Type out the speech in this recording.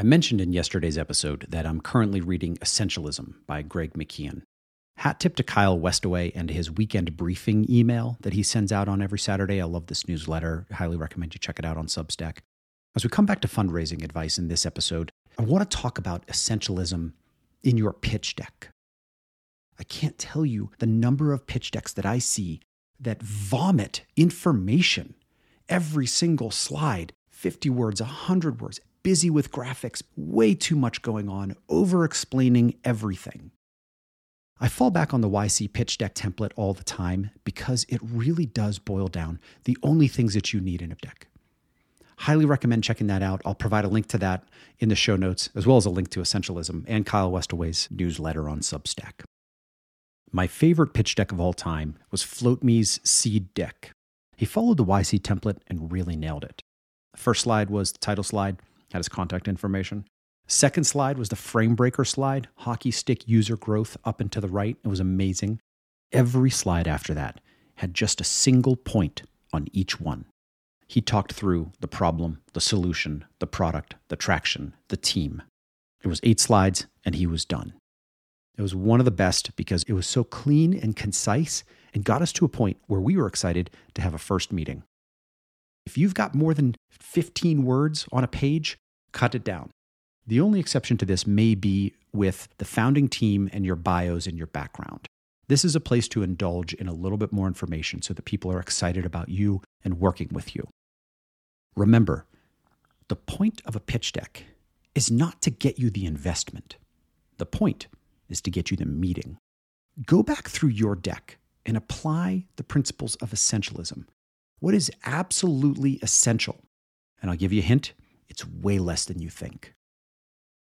I mentioned in yesterday's episode that I'm currently reading Essentialism by Greg McKeown. Hat tip to Kyle Westaway and his weekend briefing email that he sends out on every Saturday. I love this newsletter. Highly recommend you check it out on Substack. As we come back to fundraising advice in this episode, I want to talk about essentialism in your pitch deck. I can't tell you the number of pitch decks that I see that vomit information. Every single slide, 50 words, 100 words, busy with graphics, way too much going on, over explaining everything. I fall back on the YC pitch deck template all the time because it really does boil down the only things that you need in a deck. Highly recommend checking that out. I'll provide a link to that in the show notes, as well as a link to Essentialism and Kyle Westaway's newsletter on Substack. My favorite pitch deck of all time was FloatMe's Seed Deck. He followed the YC template and really nailed it. The first slide was the title slide, had his contact information. Second slide was the frame breaker slide, hockey stick user growth up and to the right. It was amazing. Every slide after that had just a single point on each one. He talked through the problem, the solution, the product, the traction, the team. It was eight slides, and he was done. It was one of the best because it was so clean and concise and got us to a point where we were excited to have a first meeting. If you've got more than 15 words on a page, cut it down. The only exception to this may be with the founding team and your bios and your background. This is a place to indulge in a little bit more information so that people are excited about you and working with you. Remember, the point of a pitch deck is not to get you the investment. The point is to get you the meeting. Go back through your deck and apply the principles of essentialism what is absolutely essential? And I'll give you a hint it's way less than you think.